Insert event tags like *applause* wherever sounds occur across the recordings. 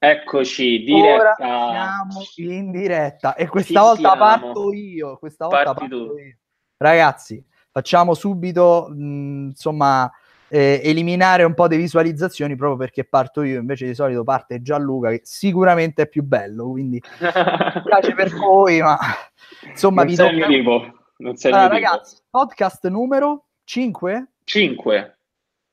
Eccoci, diretta. Ora siamo in diretta e questa volta parto io, questa volta Parti parto tu. io. Ragazzi, facciamo subito, mh, insomma, eh, eliminare un po' di visualizzazioni proprio perché parto io, invece di solito parte Gianluca, che sicuramente è più bello, quindi mi piace per *laughs* voi, ma insomma non vi sei il tocca... mio tipo. Non sei il Allora, mio tipo. ragazzi, podcast numero 5? 5.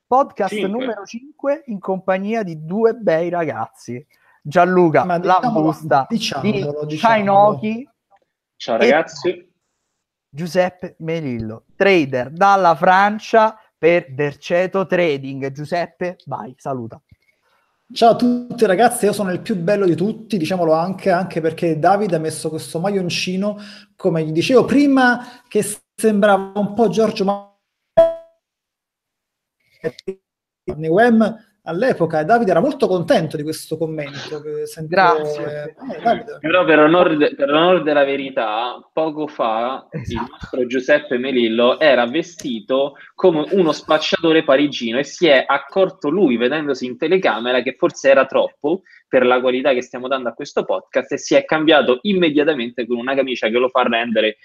Podcast Cinque. numero 5 in compagnia di due bei ragazzi. Gianluca Ma la diciamolo- busta diciamolo, di. Shainoki Ciao ragazzi. Giuseppe Melillo, trader dalla Francia per Derceto Trading. Giuseppe, vai, saluta. Ciao a tutti ragazzi, io sono il più bello di tutti, diciamolo anche, anche perché Davide ha messo questo maglioncino, come gli dicevo prima, che sembrava un po' Giorgio Ma- Wem all'epoca e Davide era molto contento di questo commento. Che sento- Grazie. eh, Davide. Però per onore, de- per onore della verità, poco fa il Esatto. nostro Giuseppe Melillo era vestito come uno spacciatore parigino e si è accorto lui, vedendosi in telecamera, che forse era troppo per la qualità che stiamo dando a questo podcast e si è cambiato immediatamente con una camicia che lo fa rendere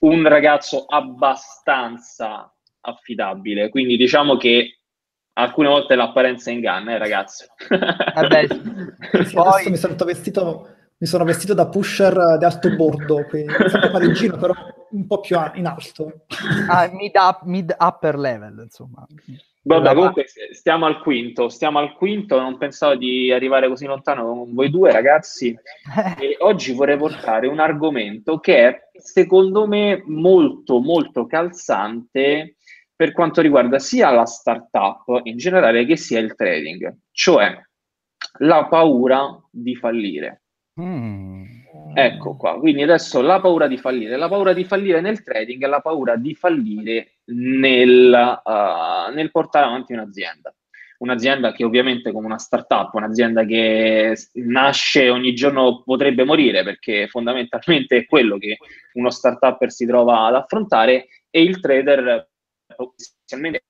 un ragazzo abbastanza affidabile. Quindi diciamo che alcune volte l'apparenza inganna, eh, ragazzi. Vabbè, poi adesso mi sento vestito, mi sono vestito da pusher di alto bordo, quindi sempre parigino, però un po' più in alto. ah, mid, up- mid upper level, insomma. Vabbè, La- comunque stiamo al quinto, stiamo al quinto, non pensavo di arrivare così lontano con voi due ragazzi *laughs* e oggi vorrei portare un argomento che è secondo me molto molto calzante per quanto riguarda sia la startup in generale che sia il trading, cioè la paura di fallire. Mm. Ecco qua, quindi adesso la paura di fallire, la paura di fallire nel trading e la paura di fallire nel, uh, nel portare avanti un'azienda. Un'azienda che ovviamente come una startup, un'azienda che nasce ogni giorno potrebbe morire perché fondamentalmente è quello che uno startupper si trova ad affrontare e il trader potenzialmente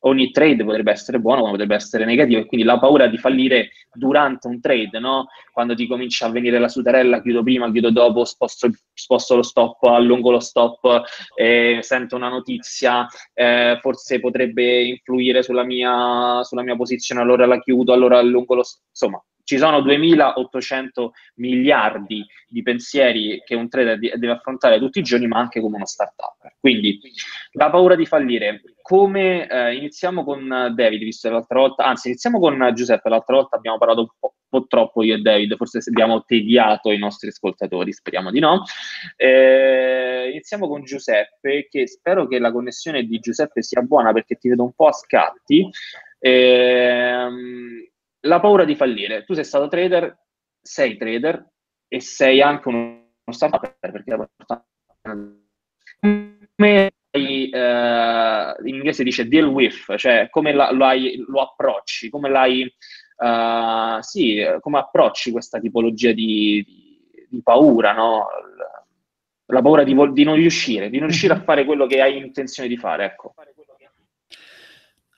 ogni trade potrebbe essere buono come potrebbe essere negativo e quindi la paura di fallire durante un trade, no? Quando ti comincia a venire la suterella, chiudo prima, chiudo dopo, sposto, sposto lo stop, allungo lo stop, eh, sento una notizia, eh, forse potrebbe influire sulla mia, sulla mia posizione, allora la chiudo, allora allungo lo stop, insomma. Ci sono 2800 miliardi di pensieri che un trader deve affrontare tutti i giorni, ma anche come uno startup. Quindi la paura di fallire. Come eh, iniziamo con eh, David, visto che l'altra volta, anzi, iniziamo con eh, Giuseppe. L'altra volta abbiamo parlato un po', po' troppo io e David, forse se abbiamo tediato i nostri ascoltatori, speriamo di no. Eh, iniziamo con Giuseppe, che spero che la connessione di Giuseppe sia buona perché ti vedo un po' a scatti. Ehm, la paura di fallire. Tu sei stato trader, sei trader e sei anche uno startup perché la come hai, eh, in inglese dice deal with, cioè come la- lo, hai- lo approcci, come l'hai, eh, sì, come approcci questa tipologia di, di- di paura, no? La paura di, di non riuscire, di non riuscire a fare quello che hai intenzione di fare, ecco.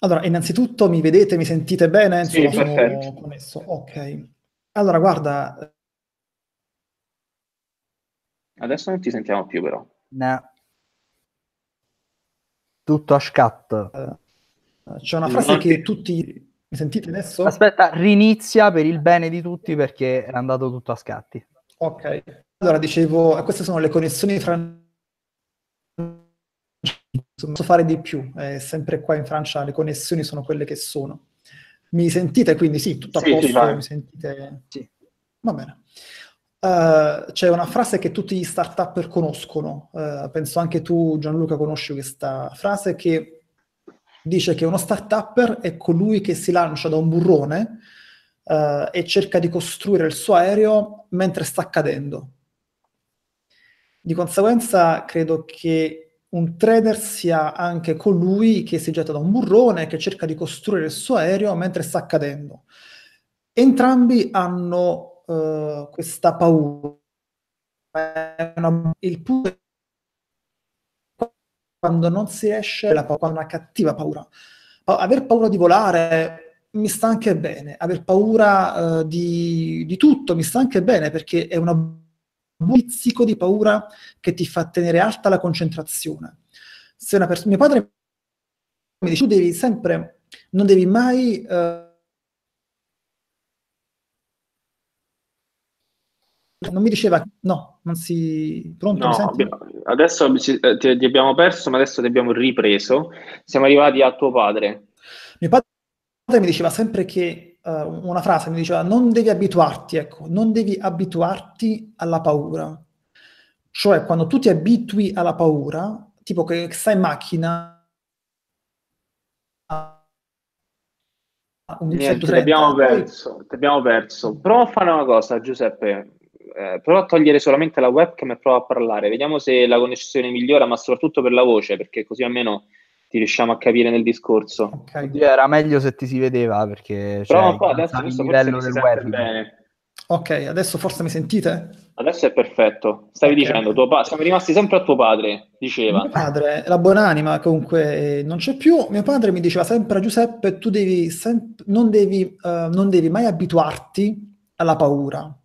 Allora, innanzitutto mi vedete, mi sentite bene? Sì, Insomma, sono perfetto. connesso. Ok. Allora, guarda, Adesso non ti sentiamo più però. No. Tutto a scatto. c'è una frase Non che ti- tutti... Mi sentite adesso? Aspetta, rinizia per il bene di tutti perché è andato tutto a scatti. Ok. Allora, dicevo, eh, queste sono le connessioni fra... Non posso fare di più, eh, sempre qua in Francia le connessioni sono quelle che sono. Mi sentite quindi? Sì, tutto a Sì, sì, posto, vai. mi sentite? Sì. Va bene. Eh, c'è una frase che tutti gli start-upper conoscono, eh, penso anche tu Gianluca conosci questa frase che dice che uno start-upper è colui che si lancia da un burrone eh, e cerca di costruire il suo aereo mentre sta cadendo. Di conseguenza credo che un trader sia anche colui che si getta da un burrone che cerca di costruire il suo aereo mentre sta cadendo. Entrambi hanno eh, questa paura. È il punto è quando non si riesce, la pa- quando una cattiva paura. Pa- aver paura di volare mi sta anche bene, aver paura uh, di, di, tutto mi sta anche bene perché è una pizzico di paura che ti fa tenere alta la concentrazione. Se una persona, mio padre mi dice, tu devi sempre, non devi mai... Uh, non mi diceva no, non si pronto. No, abbiamo, adesso ci, eh, ti, ti, abbiamo perso, ma adesso ti abbiamo ripreso. Siamo arrivati a tuo padre. Mio padre mi diceva sempre che uh, una frase mi diceva non devi abituarti, ecco, non devi abituarti alla paura. Cioè, quando tu ti abitui alla paura, tipo che stai in macchina Niente, ti abbiamo perso, ti abbiamo perso. Prova a fare una cosa, Giuseppe eh, prova a togliere solamente la webcam e prova a parlare, vediamo se la connessione migliora, ma soprattutto per la voce, perché così almeno ti riusciamo a capire nel discorso. Okay. Era meglio se ti si vedeva, perché prova cioè, qua, adesso il livello del web. Bene. Ok, adesso forse mi sentite? Adesso è perfetto. Stavi okay. dicendo, tuo pa- siamo rimasti sempre a tuo padre, diceva. Mio padre, la buonanima comunque eh, non c'è più. Mio padre mi diceva sempre Giuseppe, tu devi sem- non, devi, uh, non devi mai abituarti alla paura.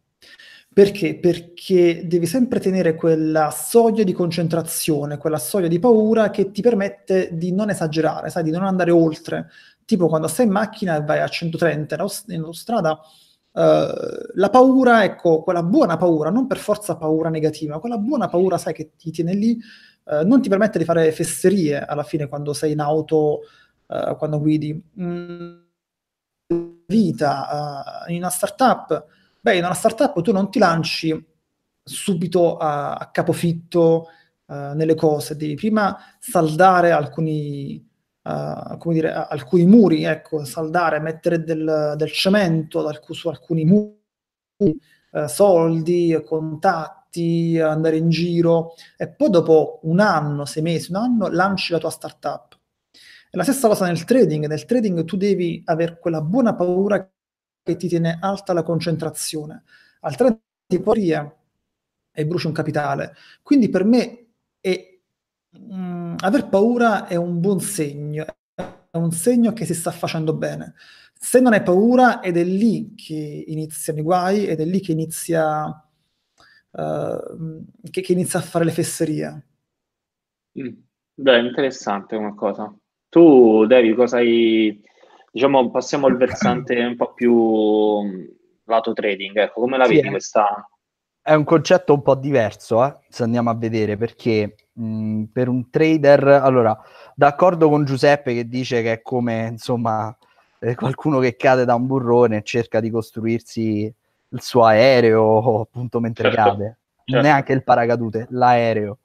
Perché? Perché devi sempre tenere quella soglia di concentrazione, quella soglia di paura che ti permette di non esagerare, sai, di non andare oltre. Tipo quando stai in macchina e vai a 130 in autostrada, Uh, la paura, ecco, quella buona paura, non per forza paura negativa, quella buona paura, sai, che ti tiene lì, uh, non ti permette di fare fesserie alla fine quando sei in auto, uh, quando guidi. Mm, vita, in una startup, Beh, in una startup tu non ti lanci subito a, a capofitto uh, nelle cose, devi prima saldare alcuni, uh, come dire, alcuni muri, ecco, saldare, mettere del, del cemento su alcuni muri, uh, soldi, contatti, andare in giro e poi dopo un anno, sei mesi, un anno, lanci la tua startup. È la stessa cosa nel trading, nel trading tu devi avere quella buona paura che ti tiene alta la concentrazione, altrimenti poi via e bruci un capitale. Quindi per me è, mh, mm, aver paura è un buon segno, è un segno che si sta facendo bene. Se non hai paura ed è lì che iniziano i guai ed è lì che inizia, uh, che, che inizia a fare le fesserie. Mm. Beh, interessante come cosa. Tu, Devi, cosa hai diciamo, passiamo al versante un po' più mm, lato trading. Ecco, come la sì, vedi questa? È un concetto un po' diverso, eh, se andiamo a vedere, perché mh, mm, per un trader, allora, d'accordo con Giuseppe che dice che è come, insomma, eh, qualcuno che cade da un burrone e cerca di costruirsi il suo aereo, appunto, mentre certo, cade. Certo. Neanche il paracadute, l'aereo.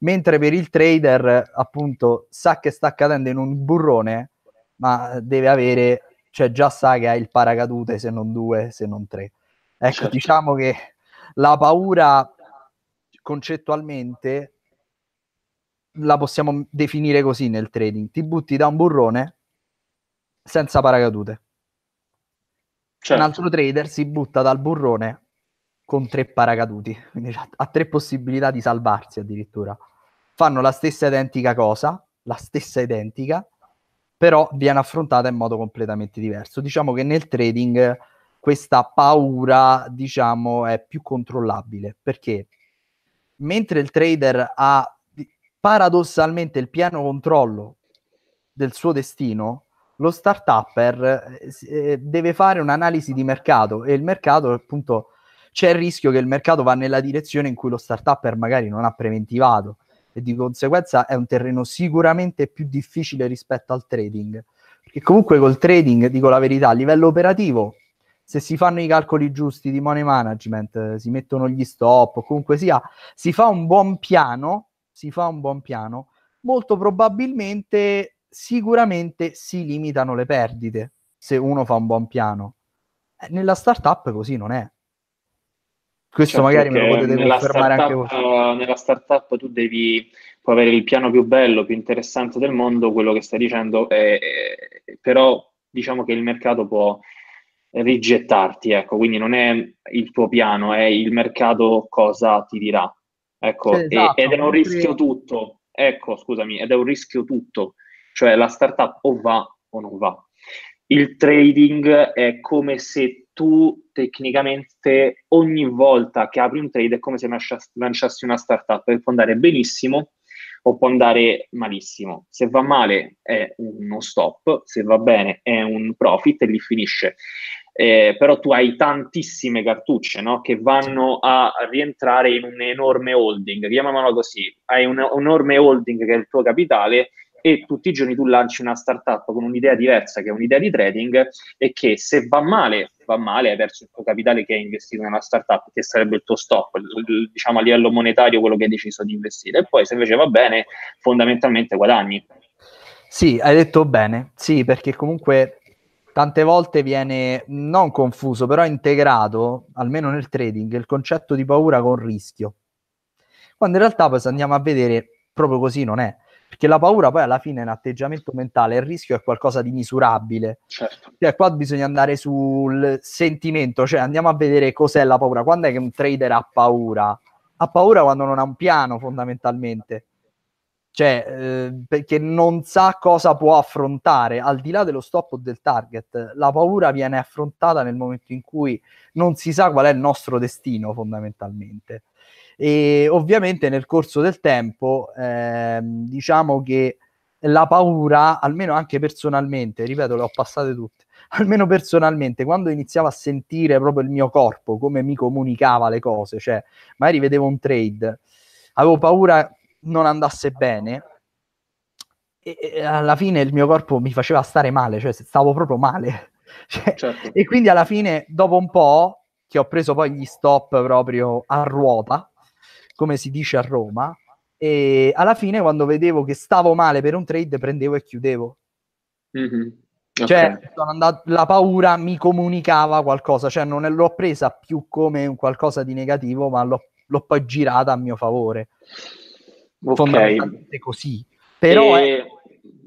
Mentre per il trader, appunto, sa che sta cadendo in un burrone, ma deve avere, cioè già sa che ha il paracadute se non due, se non tre. Ecco, certo. diciamo che la paura concettualmente la possiamo definire così nel trading. Ti butti da un burrone senza paracadute. Certo. Un altro trader si butta dal burrone con tre paracaduti, quindi ha tre possibilità di salvarsi addirittura. Fanno la stessa identica cosa, la stessa identica, però viene affrontata in modo completamente diverso. Diciamo che nel trading questa paura, diciamo, è più controllabile, perché mentre il trader ha paradossalmente il pieno controllo del suo destino, lo startupper eh, deve fare un'analisi di mercato e il mercato appunto c'è il rischio che il mercato va nella direzione in cui lo startupper magari non ha preventivato e di conseguenza è un terreno sicuramente più difficile rispetto al trading. Perché comunque col trading, dico la verità, a livello operativo, se si fanno i calcoli giusti di money management, si mettono gli stop, comunque sia, si fa un buon piano, si fa un buon piano, molto probabilmente, sicuramente si limitano le perdite se uno fa un buon piano. Eh, nella startup così non è. Questo certo magari me lo potete confermare anche voi. Nella startup tu devi puoi avere il piano più bello, più interessante del mondo, quello che stai dicendo, è, è, però diciamo che il mercato può rigettarti, ecco, quindi non è il tuo piano, è il mercato cosa ti dirà. Ecco, esatto, ed è un rischio tutto. Ecco, scusami, ed è un rischio tutto. Cioè la startup o va o non va. il trading è come se tu tecnicamente ogni volta che apri un trade è come se lanciassi una startup che può andare benissimo o può andare malissimo. Se va male è uno stop, se va bene è un profit e lì finisce. Eh, però tu hai tantissime cartucce no? che vanno a rientrare in un enorme holding, chiamiamolo così, hai un, un enorme holding che è il tuo capitale e tutti i giorni tu lanci una startup con un'idea diversa che è un'idea di trading e che se va male, va male, hai perso il tuo capitale che hai investito in una startup che sarebbe il tuo stop, diciamo a livello monetario quello che hai deciso di investire e poi se invece va bene fondamentalmente guadagni. Sì, hai detto bene, sì, perché comunque tante volte viene non confuso, però integrato, almeno nel trading, il concetto di paura con rischio. Quando in realtà poi se andiamo a vedere proprio così non è perché la paura poi alla fine è un atteggiamento mentale, il rischio è qualcosa di misurabile. Certo. Cioè, qua bisogna andare sul sentimento, cioè andiamo a vedere cos'è la paura. Quando è che un trader ha paura? Ha paura quando non ha un piano, fondamentalmente. Cioè, eh, perché non sa cosa può affrontare, al di là dello stop o del target. La paura viene affrontata nel momento in cui non si sa qual è il nostro destino, fondamentalmente. E ovviamente nel corso del tempo, ehm, diciamo che la paura, almeno anche personalmente, ripeto, le ho passate tutte, *laughs* almeno personalmente, quando iniziavo a sentire proprio il mio corpo, come mi comunicava le cose, cioè magari vedevo un trade, avevo paura non andasse bene, e, alla fine il mio corpo mi faceva stare male, cioè stavo proprio male. *laughs* Cioè, certo. E quindi alla fine, dopo un po', che ho preso poi gli stop proprio a ruota, come si dice a Roma, e alla fine quando vedevo che stavo male per un trade prendevo e chiudevo. Mm-hmm. Cioè, okay. andato, la paura mi comunicava qualcosa, cioè non l'ho presa più come un qualcosa di negativo, ma l'ho, l'ho poi girata a mio favore. Okay. Fondamentalmente così. Però e... è...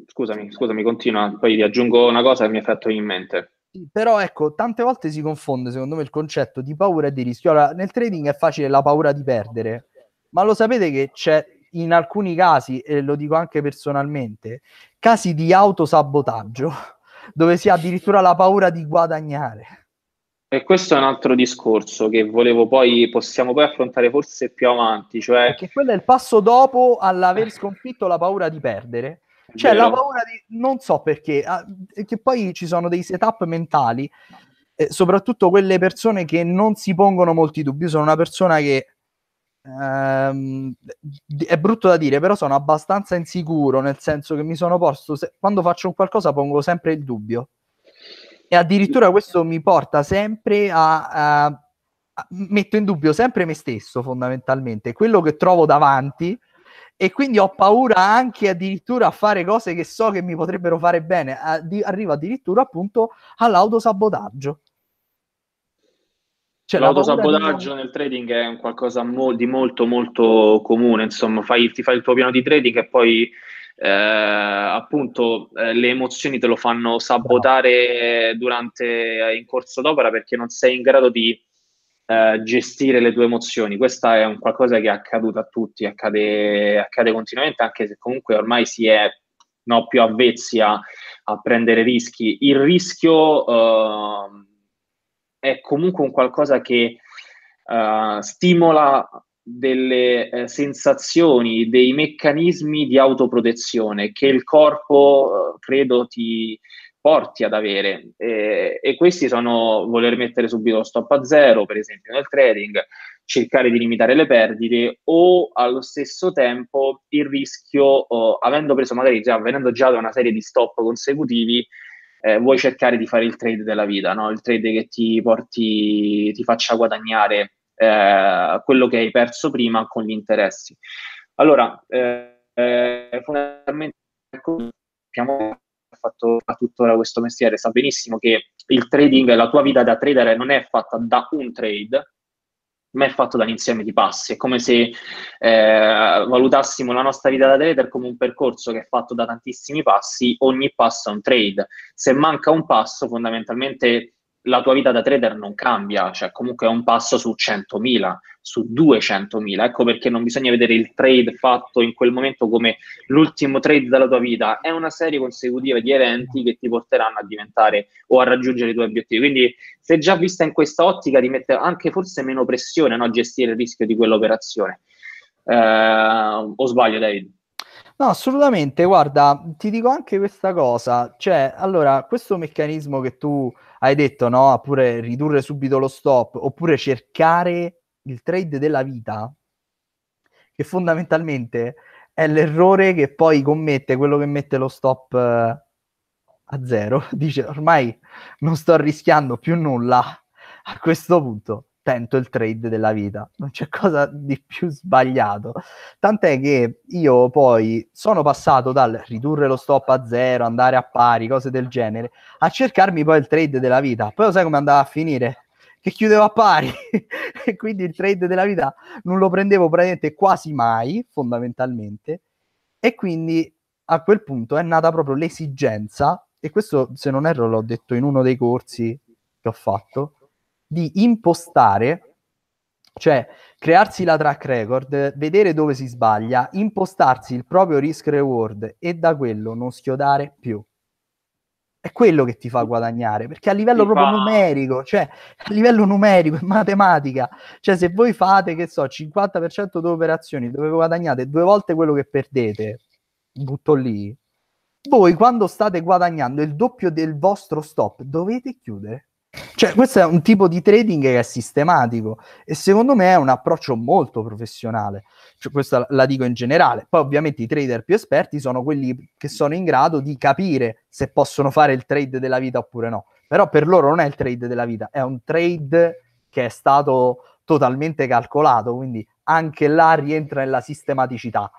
Scusami, scusami, continua, poi ti aggiungo una cosa che mi ha fatto in mente. Però ecco, tante volte si confonde secondo me il concetto di paura e di rischio. Allora, nel trading è facile la paura di perdere, ma lo sapete che c'è in alcuni casi, e lo dico anche personalmente, casi di autosabotaggio *laughs* dove si ha addirittura la paura di guadagnare. E questo è un altro discorso che volevo poi, possiamo poi affrontare forse più avanti, cioè... Perché quello è il passo dopo all'aver sconfitto la paura di perdere. Cioè Vero. la paura di... non so perché, ah, che poi ci sono dei setup mentali, eh, soprattutto quelle persone che non si pongono molti dubbi. Io sono una persona che ehm, è brutto da dire, però sono abbastanza insicuro, nel senso che mi sono posto, se, quando faccio un qualcosa pongo sempre il dubbio. E addirittura questo mi porta sempre a, a, a metto in dubbio sempre me stesso, fondamentalmente, quello che trovo davanti e quindi ho paura anche addirittura a fare cose che so che mi potrebbero fare bene. Addi- arrivo addirittura appunto all'autosabotaggio. Cioè, L'autosabotaggio nel trading è un qualcosa mo- di molto molto comune, insomma, fai, ti fai il tuo piano di trading e poi eh, appunto eh, le emozioni te lo fanno sabotare durante in corso d'opera perché non sei in grado di eh, gestire le tue emozioni. Questa è un qualcosa che è accaduto a tutti, accade, accade continuamente, anche se comunque ormai si è no, più avvezzi a, a, prendere rischi. Il rischio uh, è comunque un qualcosa che uh, stimola delle eh, sensazioni, dei meccanismi di autoprotezione che il corpo, uh, credo, ti porti ad avere. Eh, e questi sono voler mettere subito lo stop a zero, per esempio nel trading, cercare di limitare le perdite o allo stesso tempo il rischio, oh, avendo preso magari già, venendo già da una serie di stop consecutivi, eh, vuoi cercare di fare il trade della vita, no? il trade che ti porti, ti faccia guadagnare eh, quello che hai perso prima con gli interessi. Allora, eh, eh fondamentalmente abbiamo fatto tuttora questo mestiere, sa benissimo che il trading, la tua vita da trader non è fatta da un trade, ma è fatto da un insieme di passi. È come se eh, valutassimo la nostra vita da trader come un percorso che è fatto da tantissimi passi, ogni passo è un trade. Se manca un passo, fondamentalmente la tua vita da trader non cambia, cioè comunque è un passo su 100.000, su 200.000. Ecco perché non bisogna vedere il trade fatto in quel momento come l'ultimo trade della tua vita, è una serie consecutiva di eventi che ti porteranno a diventare o a raggiungere i tuoi obiettivi. Quindi se già vista in questa ottica ti mette anche forse meno pressione no, a gestire il rischio di quell'operazione. Eh, o sbaglio David? No, assolutamente. Guarda, ti dico anche questa cosa. Cioè, allora, questo meccanismo che tu hai detto, no? Oppure ridurre subito lo stop, oppure cercare il trade della vita, che fondamentalmente è l'errore che poi commette quello che mette lo stop uh, a zero. *laughs* Dice, ormai non sto rischiando più nulla a questo punto tento il trade della vita. Non c'è cosa di più sbagliato. Tant'è che io poi sono passato dal ridurre lo stop a zero, andare a pari, cose del genere, a cercarmi poi il trade della vita. Poi lo sai come andava a finire? Che chiudevo a pari *laughs* e quindi il trade della vita non lo prendevo praticamente quasi mai, fondamentalmente. E quindi a quel punto è nata proprio l'esigenza, e questo se non erro l'ho detto in uno dei corsi che ho fatto, di impostare, cioè crearsi la track record, vedere dove si sbaglia, impostarsi il proprio risk reward e da quello non schiodare più. È quello che ti fa guadagnare, perché a livello ti proprio fa... numerico, cioè a livello numerico, in matematica, cioè se voi fate, che so, 50% delle operazioni dove guadagnate due volte quello che perdete, butto lì, voi quando state guadagnando il doppio del vostro stop dovete chiudere cioè, questo è un tipo di trading che è sistematico e secondo me è un approccio molto professionale. Cioè, questo la dico in generale. Poi, ovviamente, i trader più esperti sono quelli che sono in grado di capire se possono fare il trade della vita oppure no. Però per loro non è il trade della vita, è un trade che è stato totalmente calcolato, quindi anche là rientra nella sistematicità.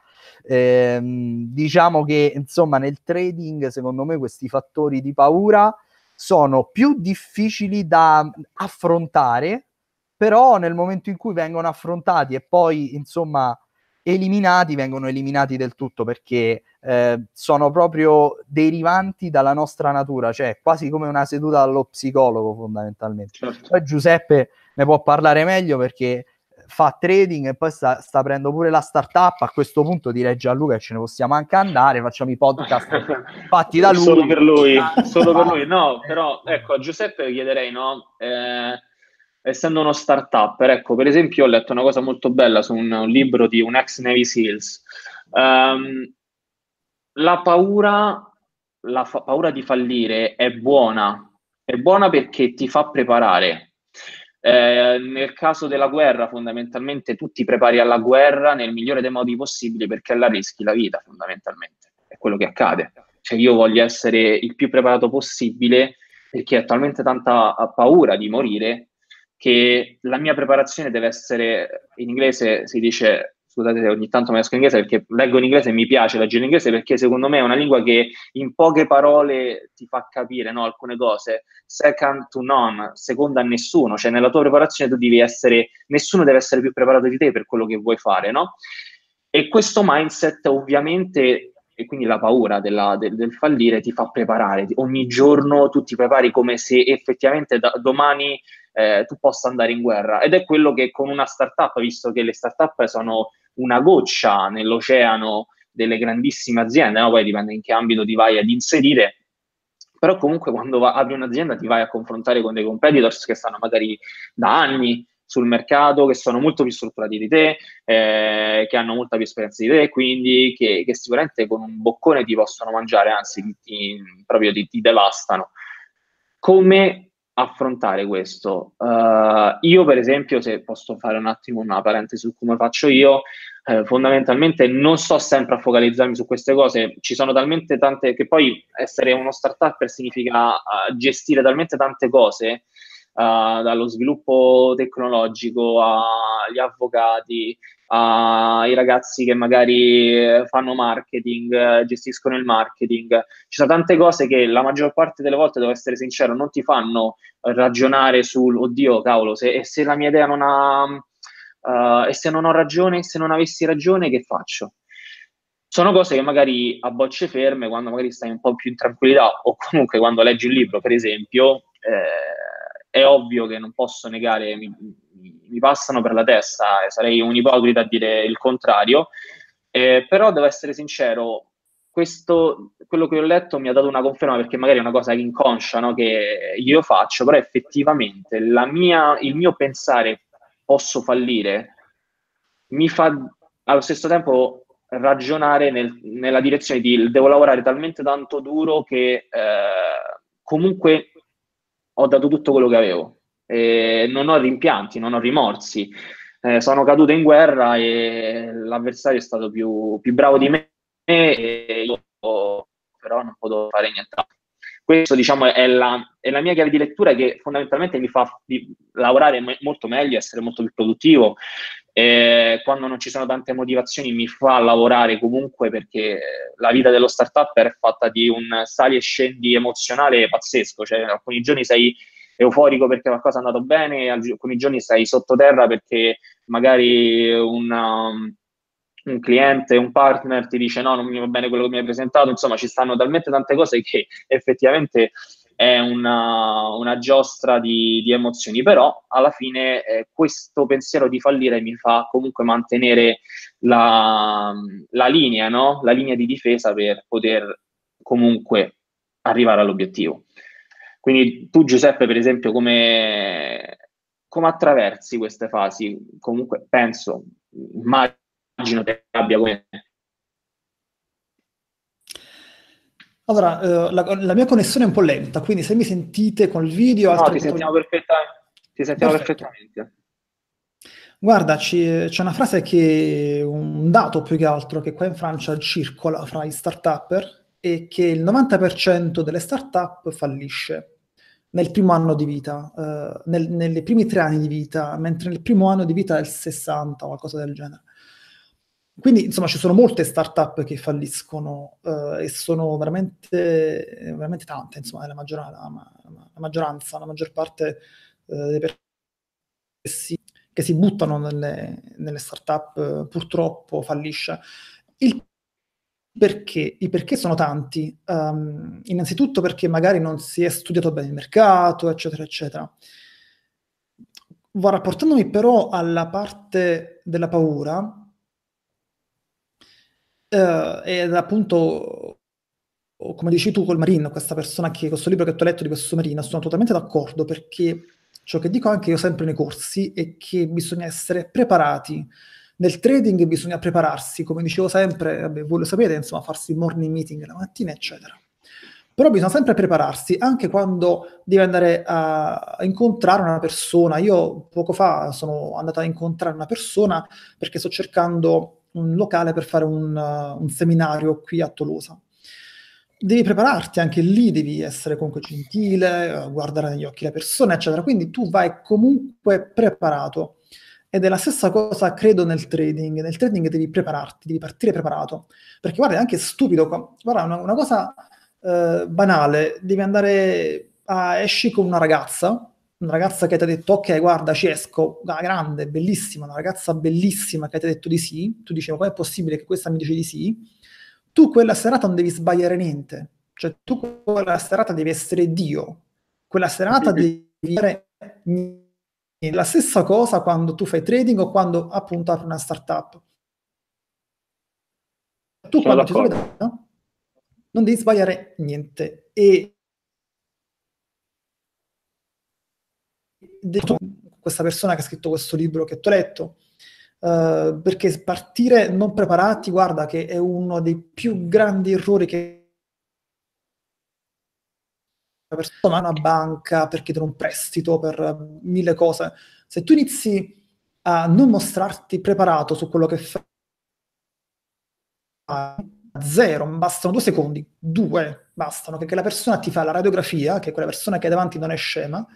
Ehm, diciamo che insomma nel trading, secondo me, questi fattori di paura sono più difficili da affrontare, però nel momento in cui vengono affrontati e poi insomma eliminati, vengono eliminati del tutto perché eh, sono proprio derivanti dalla nostra natura, cioè quasi come una seduta dallo psicologo fondamentalmente. Certo. Poi Giuseppe ne può parlare meglio perché fa trading e poi sta, sta aprendo pure la startup. A questo punto direi Gianluca che ce ne possiamo anche andare, facciamo i podcast *laughs* fatti da lui. Solo per lui, *laughs* solo per lui. No, però ecco, a Giuseppe chiederei, no? Eh, essendo uno startup, ecco, per esempio ho letto una cosa molto bella su un, un libro di un ex Navy SEALs. Um, la paura, la fa- paura di fallire è buona, è buona perché ti fa preparare eh, nel caso della guerra, fondamentalmente, tu ti prepari alla guerra nel migliore dei modi possibili perché la rischi la vita, fondamentalmente. È quello che accade. Cioè, io voglio essere il più preparato possibile perché ho talmente tanta paura di morire che la mia preparazione deve essere, in inglese si dice scusate se ogni tanto mi esco in inglese perché leggo in inglese e mi piace leggere in inglese perché secondo me è una lingua che in poche parole ti fa capire no, alcune cose. Second to none, seconda a nessuno, cioè nella tua preparazione tu devi essere, nessuno deve essere più preparato di te per quello che vuoi fare, no? E questo mindset ovviamente e quindi la paura della, del, del, fallire ti fa preparare. Ogni giorno tu ti prepari come se effettivamente da, domani eh, tu possa andare in guerra. Ed è quello che con una startup, visto che le startup sono una goccia nell'oceano delle grandissime aziende, no? poi dipende in che ambito ti vai ad inserire, però comunque quando va, apri un'azienda ti vai a confrontare con dei competitors che stanno magari da anni sul mercato, che sono molto più strutturati di te, eh, che hanno molta più esperienza di te, quindi che, che, sicuramente con un boccone ti possono mangiare, anzi ti, proprio ti, ti devastano. Come affrontare questo. Uh, io, per esempio, se posso fare un attimo una parentesi su come faccio io, eh, fondamentalmente non sto sempre a focalizzarmi su queste cose. Ci sono talmente tante che poi essere uno startup significa uh, gestire talmente tante cose. Uh, dallo sviluppo tecnologico agli avvocati, ai ragazzi che magari eh, fanno marketing, eh, gestiscono il marketing. Ci sono tante cose che la maggior parte delle volte, devo essere sincero, non ti fanno ragionare sul oddio, cavolo, se, se la mia idea non ha uh, e se non ho ragione, se non avessi ragione, che faccio? Sono cose che magari a bocce ferme, quando magari stai un po' più in tranquillità, o comunque quando leggi un libro, per esempio, eh, è ovvio che non posso negare, mi, mi passano per la testa, sarei un ipocrita a dire il contrario, eh, però devo essere sincero, questo, quello che ho letto mi ha dato una conferma perché magari è una cosa inconscia no, che io faccio, però effettivamente mia, il mio pensare posso fallire mi fa allo stesso tempo ragionare nel, nella direzione di devo lavorare talmente tanto duro che eh, comunque ho dato tutto quello che avevo. E non ho rimpianti, non ho rimorsi. Eh, sono caduto in guerra e l'avversario è stato più, più bravo di me e io però non potevo fare nient'altro. Questo diciamo è la, è la, mia chiave di lettura che fondamentalmente mi fa lavorare molto meglio, essere molto più produttivo. E quando non ci sono tante motivazioni mi fa lavorare comunque perché la vita dello startup è fatta di un sali e scendi emozionale pazzesco, cioè alcuni giorni sei euforico perché qualcosa è andato bene, alcuni giorni sei sottoterra perché magari una, un cliente, un partner ti dice no, non mi va bene quello che mi hai presentato, insomma ci stanno talmente tante cose che effettivamente è una, una giostra di, di, emozioni, però alla fine eh, questo pensiero di fallire mi fa comunque mantenere la, la linea, no? la linea di difesa per poter comunque arrivare all'obiettivo. Quindi tu Giuseppe, per esempio, come, come attraversi queste fasi? Comunque penso, immagino che abbia come... Allora, eh, la, la, mia connessione è un po' lenta, quindi se mi sentite con il video... No, ti sentiamo, perfetta, ti sentiamo perfettamente. Guarda, c'è una frase che, un dato più che altro, che qua in Francia circola fra i start-upper, è che il 90% delle start-up fallisce nel primo anno di vita, eh, nel, nei primi tre anni di vita, mentre nel primo anno di vita è il 60 o qualcosa del genere. Quindi, insomma, ci sono molte start-up che falliscono eh, e sono veramente, veramente tante, insomma, la, maggior- la, la, maggioranza, la maggior parte eh, delle persone che si, che si buttano nelle, nelle start-up purtroppo fallisce. Il perché? I perché sono tanti. Um, innanzitutto perché magari non si è studiato bene il mercato, eccetera, eccetera. Va rapportandomi però alla parte della paura, Uh, ed appunto, come dici tu col Marino, questa persona che, questo libro che tu hai letto di questo Marino, sono totalmente d'accordo perché ciò che dico anche io sempre nei corsi è che bisogna essere preparati. Nel trading bisogna prepararsi, come dicevo sempre, vabbè, voi lo sapete, insomma, farsi morning meeting la mattina, eccetera. Però bisogna sempre prepararsi, anche quando devi andare a incontrare una persona. Io poco fa sono andata a incontrare una persona perché sto cercando un locale per fare un, uh, un seminario qui a Tolosa. Devi prepararti, anche lì devi essere comunque gentile, uh, guardare negli occhi le persone, eccetera. Quindi tu vai comunque preparato. Ed è la stessa cosa, credo, nel trading. Nel trading devi prepararti, devi partire preparato. Perché guarda, è anche stupido. Guarda, una, una cosa eh, banale, devi andare a esci con una ragazza, una ragazza che ti ha detto ok guarda ci esco, una grande, bellissima, una ragazza bellissima che ti ha detto di sì, tu dici ma com'è possibile che questa mi dice di sì? Tu quella serata non devi sbagliare niente, cioè tu quella serata devi essere Dio, quella serata devi fare la stessa cosa quando tu fai trading o quando appunto apri una startup. Tu Sono quando d'accordo. ti trovi no? non devi sbagliare niente e questa persona che ha scritto questo libro che ti ho letto, uh, perché partire non preparati, guarda che è uno dei più grandi errori che una persona una banca per chiedere un prestito, per mille cose. Se tu inizi a non mostrarti preparato su quello che fai, zero, bastano due secondi, due bastano, perché la persona ti fa la radiografia, che quella persona che è davanti non è scema,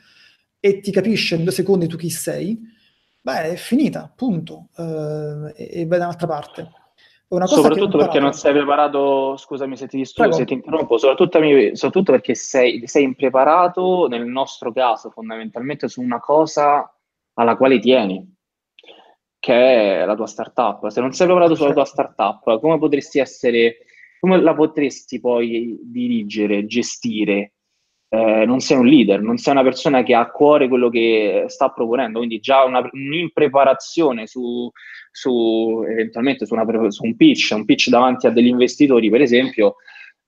e ti capisce in due secondi tu chi sei, beh, è finita, punto, uh, e, e vai da un'altra parte. soprattutto perché non sei preparato, scusami se ti disturbo, se ti interrompo, soprattutto, soprattutto, perché sei, sei impreparato, nel nostro caso, fondamentalmente su una cosa alla quale tieni, che è la tua startup. Se non sei preparato sulla tua startup, come potresti essere, come la potresti poi dirigere, gestire? Eh, non sei un leader, non sei una persona che ha a cuore quello che sta proponendo, quindi già una, un'impreparazione su, su eventualmente su, una, su, un pitch, un pitch davanti a degli investitori, per esempio,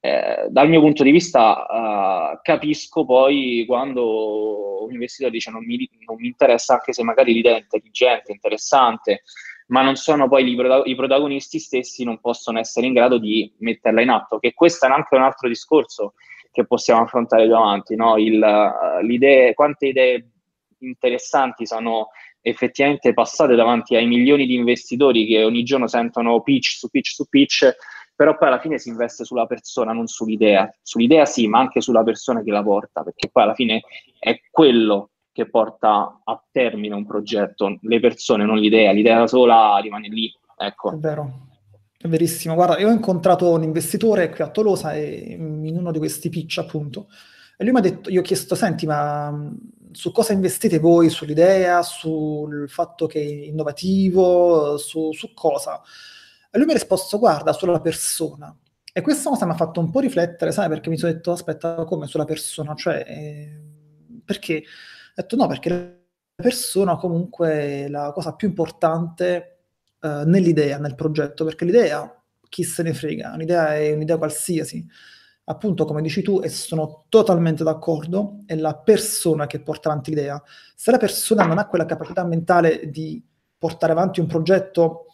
eh, dal mio punto di vista uh, capisco poi quando un investitore dice non mi, non mi, interessa, anche se magari l'idea è intelligente, interessante, ma non sono poi i, i protagonisti stessi, non possono essere in grado di metterla in atto, che questo è anche un altro discorso che possiamo affrontare più avanti, no? Il, uh, l'idee, quante idee interessanti sono effettivamente passate davanti ai milioni di investitori che ogni giorno sentono pitch su pitch su pitch, però poi alla fine si investe sulla persona, non sull'idea. Sull'idea sì, ma anche sulla persona che la porta, perché poi alla fine è quello che porta a termine un progetto, le persone, non l'idea. L'idea sola rimane lì. Ecco. È vero. Verissimo, guarda, io ho incontrato un investitore qui a Tolosa e, in uno di questi pitch appunto, e lui mi ha detto, io ho chiesto, senti, ma su cosa investite voi? Sull'idea, sul fatto che è innovativo, su, su cosa? E lui mi ha risposto, guarda, sulla persona. E questa cosa mi ha fatto un po' riflettere, sai, perché mi sono detto, aspetta, come sulla persona? Cioè, eh, perché? Ho detto, no, perché la persona comunque è la cosa più importante eh, nell'idea, nel progetto, perché l'idea, chi se ne frega, un'idea è un'idea qualsiasi. Appunto, come dici tu, e sono totalmente d'accordo, è la persona che porta avanti l'idea. Se la persona non ha quella capacità mentale di portare avanti un progetto,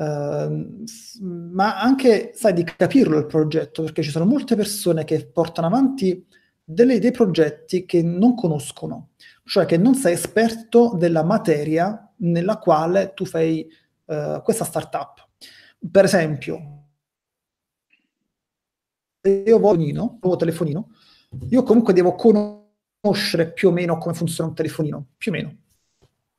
Uh, ma anche, sai, di capirlo il progetto, perché ci sono molte persone che portano avanti delle, dei progetti che non conoscono, cioè che non sei esperto della materia nella quale tu fai uh, questa startup. Per esempio, io ho un nuovo telefonino, io comunque devo conoscere più o meno come funziona un telefonino, più o meno.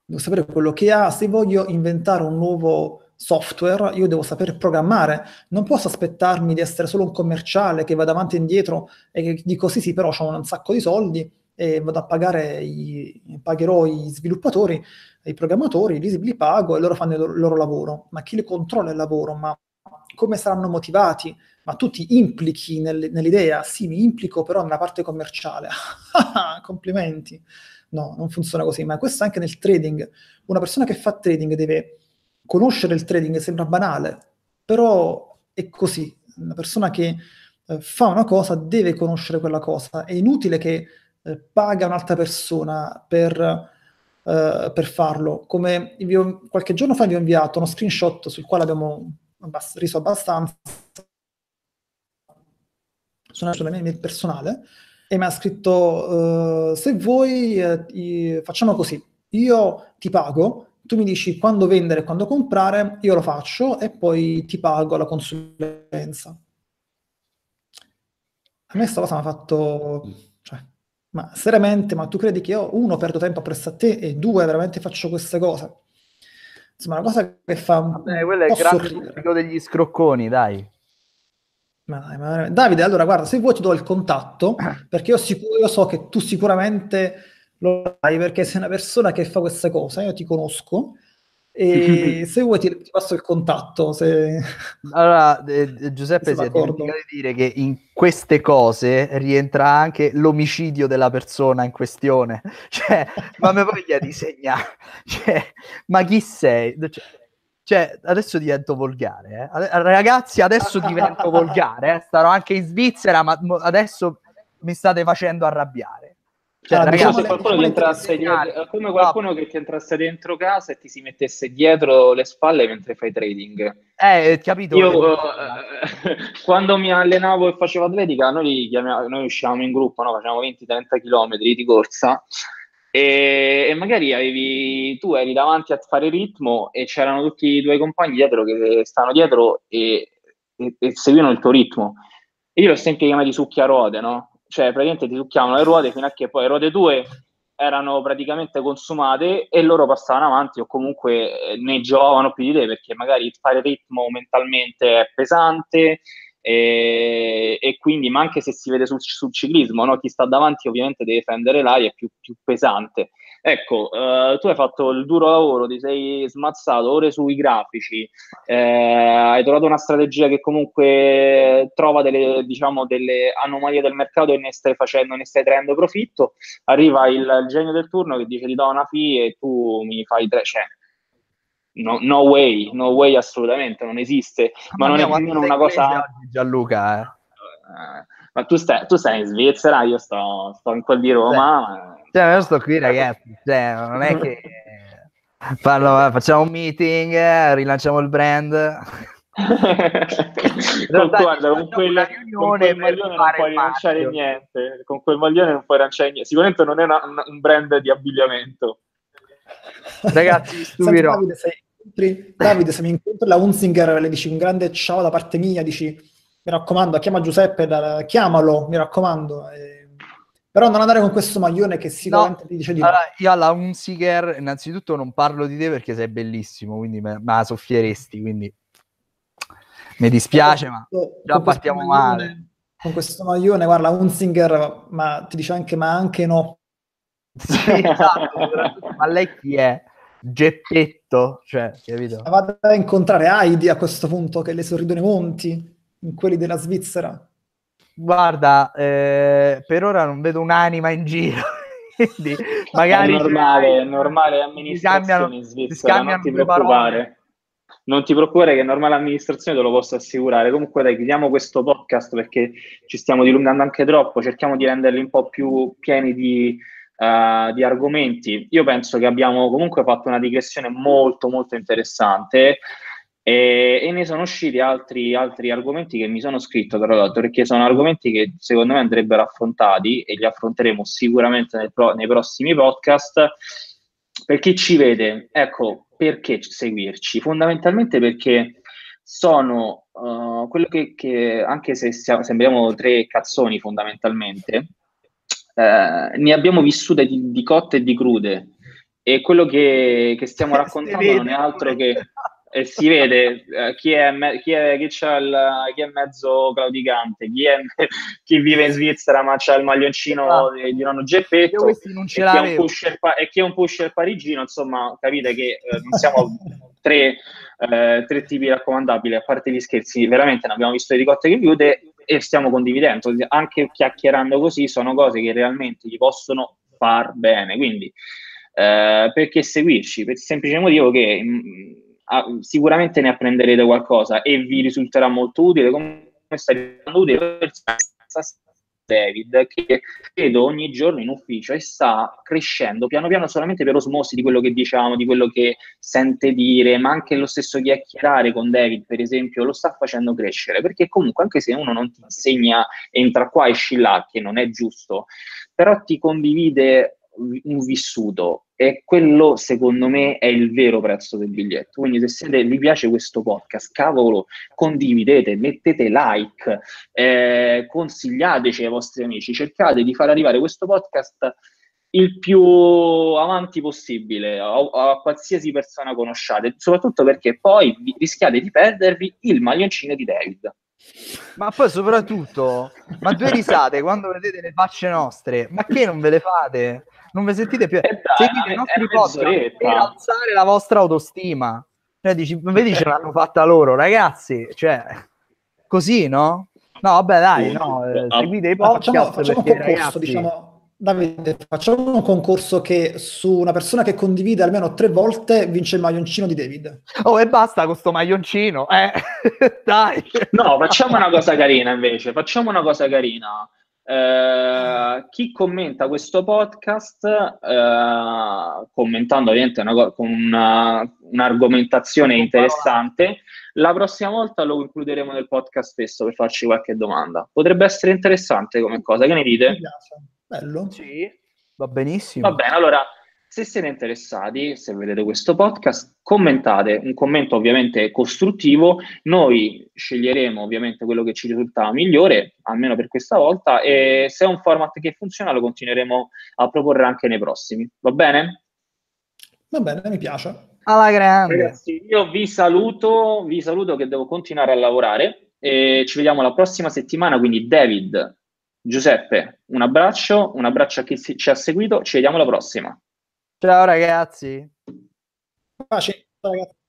Devo sapere quello che ha, se voglio inventare un nuovo software, io devo saper programmare, non posso aspettarmi di essere solo un commerciale che va avanti e indietro e che dico sì sì però ho un sacco di soldi e vado a pagare, i, pagherò i sviluppatori, i programmatori, li, li pago e loro fanno il loro, il loro lavoro. Ma chi le controlla il lavoro? Ma come saranno motivati? Ma tu ti implichi nel, nell'idea? Sì, mi implico però nella parte commerciale. *laughs* Complimenti. No, non funziona così, ma questo anche nel trading. Una persona che fa trading deve conoscere il trading, sembra banale, però è così. Una persona che eh, fa una cosa deve conoscere quella cosa. È inutile che eh, paga un'altra persona per, eh, per farlo. Come ho, qualche giorno fa vi ho inviato uno screenshot sul quale abbiamo abbast- riso abbastanza. Sulla mia email personale e mi ha scritto uh, se vuoi eh, facciamo così. Io ti pago tu mi dici quando vendere e quando comprare io lo faccio e poi ti pago la consulenza. A me questa cosa mi ha fatto ma seriamente, ma tu credi che io, uno, perdo tempo presso a te e due, veramente faccio queste cose? Insomma, una cosa che fa un Vabbè, quello è il grande pubblico degli scrocconi, dai. Ma dai, ma... Davide, allora guarda, se vuoi ti do il contatto, perché io, sicuro, io so che tu sicuramente lo sai, perché sei una persona che fa queste cose, io ti conosco, e *laughs* se vuoi ti, ti, passo il contatto. Se... Allora, eh, Giuseppe, si è dimenticato di dire che in queste cose rientra anche l'omicidio della persona in questione. *laughs* Cioè, ma me voglia disegnare. *laughs* Cioè, ma chi sei? Cioè, cioè, adesso divento volgare. Eh? Ragazzi, adesso divento volgare. Eh? Starò anche in Svizzera, ma adesso mi state facendo arrabbiare. Cioè, allora, ragazzi, se qualcuno, ti entrasse dietro, come qualcuno che ti entrasse dentro casa e ti si mettesse dietro le spalle mentre fai trading. Eh, capito. Io eh, *laughs* quando mi allenavo e facevo atletica, noi, noi uscivamo in gruppo, no? facevamo 20-30 km di corsa e, e, magari avevi, tu eri davanti a fare ritmo e c'erano tutti i tuoi compagni dietro che stavano dietro e, e, e seguivano il tuo ritmo. E io l'ho sempre chiamato succhiarode, no? Cioè praticamente ti succhiavano le ruote fino a che poi le ruote tue erano praticamente consumate e loro passavano avanti o comunque eh, ne giovavano più di te perché magari fare ritmo mentalmente è pesante e, e quindi ma anche se si vede sul, sul ciclismo no? chi sta davanti ovviamente deve fendere l'aria più, più pesante Ecco, uh, tu hai fatto il duro lavoro, ti sei smazzato ore sui grafici, eh, hai trovato una strategia che comunque trova delle, diciamo, delle anomalie del mercato e ne stai facendo, ne stai traendo profitto. Arriva il, il genio del turno che dice ti do una fee e tu mi fai tre. Cioè, no, no way, no way assolutamente, non esiste. Ma, ma non è nemmeno una cosa. Gianluca, eh. Uh, ma tu stai, tu stai, in Svizzera, io sto, sto in quel di Roma. Cioè, io sto qui, ragazzi. Cioè, non è *laughs* che parlo, facciamo un meeting, rilanciamo il brand. *laughs* con, guarda, con, quel, con quel maglione non puoi rilanciare niente. Con quel maglione non puoi rilanciare niente. Sicuramente non è una, una, un brand di abbigliamento. Ragazzi, stupirò. Davide, se, Davide, se mi incontri la Unzinger le dici un grande ciao da parte mia, dici mi raccomando, chiama Giuseppe, da, chiamalo, mi raccomando. Eh, però non andare con questo maglione che sicuramente no, ti dice di allora, no. Io alla Unziger, innanzitutto non parlo di te perché sei bellissimo, quindi me, la soffieresti, quindi mi dispiace, ma già partiamo maglione, male. Con questo maglione, guarda, Unzinger, ma ti dice anche ma anche no. Sì, esatto, ma lei chi è? Geppetto, cioè, capito? Vado a incontrare Heidi a questo punto, che le sorridono i monti in quelli della Svizzera? Guarda, eh, per ora non vedo un'anima in giro. *laughs* Quindi magari è normale, è normale amministrazione in Svizzera, non ti preoccupare. Non ti preoccupare che normale amministrazione te lo posso assicurare. Comunque dai, chiudiamo questo podcast perché ci stiamo dilungando anche troppo, cerchiamo di renderli un po' più pieni di, uh, di argomenti. Io penso che abbiamo comunque fatto una digressione molto molto interessante. E, e, ne sono usciti altri, altri, argomenti che mi sono scritto, tra l'altro, perché sono argomenti che secondo me andrebbero affrontati e li affronteremo sicuramente pro, nei prossimi podcast. Per chi ci vede, ecco, perché seguirci? Fondamentalmente perché sono uh, quello che, che, anche se siamo, sembriamo tre cazzoni fondamentalmente, uh, ne abbiamo vissute di, di, cotte e di crude. E quello che, che stiamo *laughs* raccontando non è altro che e si vede eh, chi, è, chi, è, chi, il, chi, è, mezzo claudicante, chi, è, *laughs* chi, vive in Svizzera ma c'ha il maglioncino ah. di, di nonno Geppetto e chi, pusher, e, chi è un pusher, parigino, insomma capite che eh, non siamo *laughs* tre, eh, tre, tipi raccomandabili, a parte gli scherzi, veramente ne abbiamo visto di cotte che chiude e stiamo condividendo, anche chiacchierando così sono cose che realmente gli possono far bene, quindi eh, perché seguirci? Per il semplice motivo che... Mh, mm, sicuramente ne apprenderete qualcosa e vi risulterà molto utile come sta diventando utile per David che vedo ogni giorno in ufficio e sta crescendo piano piano solamente per osmosi di quello che diciamo, di quello che sente dire, ma anche lo stesso chiacchierare con David, per esempio, lo sta facendo crescere, perché comunque anche se uno non ti insegna entra qua e là, che non è giusto, però ti condivide un vissuto e quello secondo me è il vero prezzo del biglietto. Quindi se siete, vi piace questo podcast, cavolo, condividete, mettete like, eh, consigliateci ai vostri amici, cercate di far arrivare questo podcast il più avanti possibile a, a qualsiasi persona conosciate, soprattutto perché poi rischiate di perdervi il maglioncino di David. Ma poi soprattutto, ma due risate quando vedete le facce nostre, ma che non ve le fate? non vi sentite più. Eh Seguite i nostri podcast per alzare la vostra autostima. Cioè, dici, vedi ce l'hanno fatta loro, ragazzi. Cioè, così, no? No, vabbè, dai, no, eh, seguite i podcast facciamo, facciamo perché, concorso, ragazzi... diciamo, Davide, facciamo un concorso che su una persona che condivide almeno tre volte vince il maglioncino di David. Oh, e basta con sto maglioncino, eh. *laughs* Dai. No, facciamo una cosa carina invece, facciamo una cosa carina. Eh, chi commenta questo podcast, eh, commentando ovviamente una, con una, un'argomentazione interessante, la prossima volta lo includeremo nel podcast stesso per farci qualche domanda. Potrebbe essere interessante come cosa, che ne dite? Mi piace, bello. Sì, va benissimo. Va bene, allora se siete interessati, se vedete questo podcast, commentate un commento ovviamente costruttivo. Noi sceglieremo ovviamente quello che ci risulta migliore, almeno per questa volta, e se è un format che funziona lo continueremo a proporre anche nei prossimi. Va bene? Va bene, mi piace. Alla grande. Ragazzi, io vi saluto, vi saluto che devo continuare a lavorare e ci vediamo la prossima settimana, quindi David, Giuseppe, un abbraccio, un abbraccio a chi ci ha seguito, ci vediamo la prossima. Ciao ragazzi. Pace. Ciao ragazzi.